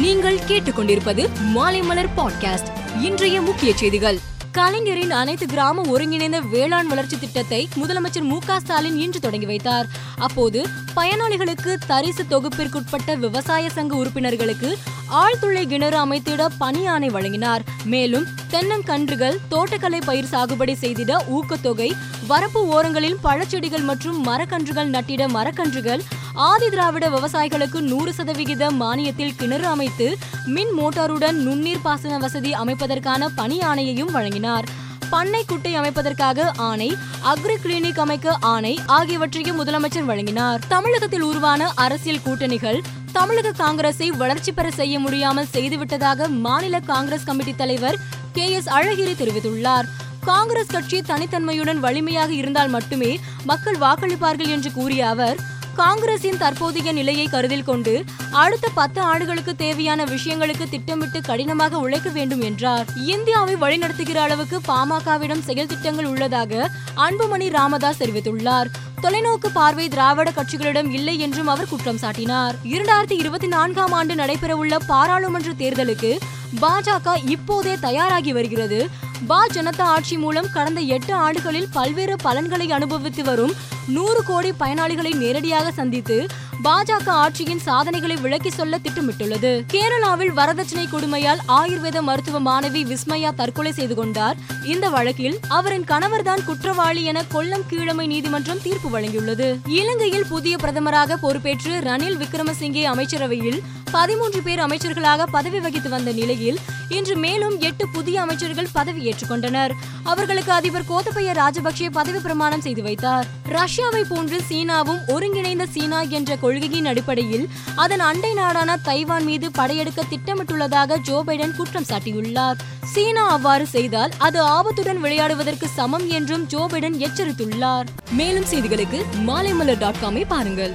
நீங்கள் கேட்டுக்கொண்டிருப்பது மாலைமலர் பாட்காஸ்ட் இன்றைய முக்கிய செய்திகள். கலைஞரின் அனைத்து கிராம ஒருங்கிணைந்த வேளாண் வளர்ச்சி திட்டத்தை முதலமைச்சர் மு க ஸ்டாலின் இன்று தொடங்கி வைத்தார். அப்போது பயனாளிகளுக்கு தரிசு தொகுப்பிற்குட்பட்ட விவசாய சங்க உறுப்பினர்களுக்கு ஆழ்துளை கிணறு அமைத்திட பணி ஆணை வழங்கினார். மேலும் தென்னங்கன்றுகள் தோட்டக்கலை பயிர் சாகுபடி செய்திட ஊக்கத்தொகை வரப்பு ஓரங்களில் பழச்செடிகள் மற்றும் மரக்கன்றுகள் நட்டிட மரக்கன்றுகள் ஆதி திராவிட விவசாயிகளுக்கு நூறு சதவிகித மானியத்தில் கிணறு அமைத்து மின் மோட்டாருடன் நுண்ணீர் பாசன வசதி அமைப்பதற்கான பணி ஆணையையும் வழங்கினார். பண்ணை குட்டை அமைப்பதற்காக ஆணை அக்ரி கிளினிக் அமைக்க ஆணை ஆகியவற்றையும் முதலமைச்சர் வழங்கினார். தமிழகத்தில் உருவான அரசியல் கூட்டணிகள் தமிழக காங்கிரஸை வளர்ச்சி பெற செய்ய முடியாமல் செய்துவிட்டதாக மாநில காங்கிரஸ் கமிட்டி தலைவர் கே எஸ் அழகிரி தெரிவித்துள்ளார். காங்கிரஸ் கட்சி தனித்தன்மையுடன் வலிமையாக இருந்தால் மட்டுமே மக்கள் வாக்களிப்பார்கள் என்று கூறிய அவர் காங்கிரசின் தற்போதைய நிலையை கருதில் கொண்டு அடுத்த பத்து ஆண்டுகளுக்கு தேவையான விஷயங்களுக்கு திட்டமிட்டு கடினமாக உழைக்க வேண்டும் என்றார். இந்தியாவை வழிநடத்துகிற அளவுக்கு பாமகவிடம் செயல் திட்டங்கள் உள்ளதாக அன்புமணி ராமதாஸ் தெரிவித்துள்ளார். தொலைநோக்கு பார்வை திராவிட கட்சிகளிடம் இல்லை என்றும் அவர் குற்றம் சாட்டினார். இரண்டாயிரத்தி இருபத்தி நான்காம் ஆண்டு நடைபெறவுள்ள பாராளுமன்ற தேர்தலுக்கு பாஜக இப்போதே தயாராகி வருகிறது. பா ஜனதா ஆட்சி மூலம் கடந்த எட்டு ஆண்டுகளில் பல்வேறு பலன்களை அனுபவித்து வரும் நூறு கோடி பயனாளிகளை நேரடியாக சந்தித்து பாஜக ஆட்சியின் சாதனைகளை விளக்கி சொல்ல திட்டமிட்டுள்ளது. கேரளாவில் வரதட்சணை கொடுமையால் ஆயுர்வேத மருத்துவ மாணவி விஸ்மயா தற்கொலை செய்து கொண்டார். இந்த வழக்கில் அவரின் கணவர்தான் குற்றவாளி என கொல்லம் கீழமை நீதிமன்றம் தீர்ப்பு வழங்கியுள்ளது. இலங்கையில் புதிய பிரதமராக பொறுப்பேற்று ரணில் விக்ரமசிங்கே அமைச்சரவையில் பதிமூன்று பேர் அமைச்சர்களாக பதவி வகித்து வந்த நிலையில் இன்று மேலும் எட்டு புதிய அமைச்சர்கள் பதவி ஏற்றுக்கொண்டனர் அவர்களுக்கு அதிபர் கோத்தபய ராஜபக்சே பதவி பிரமாணம் செய்து வைத்தார். ரஷ்யாவை போன்று சீனாவும் ஒருங்கிணைந்த சீனா என்ற கொள்கையின் அடிப்படையில் அதன் அண்டை நாடான தைவான் மீது படையெடுக்க திட்டமிட்டுள்ளதாக ஜோ பைடன் குற்றம் சாட்டியுள்ளார். சீனா அவ்வாறு செய்தால் அது ஆபத்துடன் விளையாடுவதற்கு சமம் என்றும் ஜோ பைடன் எச்சரித்துள்ளார். மேலும் செய்திகளுக்கு மாலைமலர் டாட் காமை பாருங்கள்.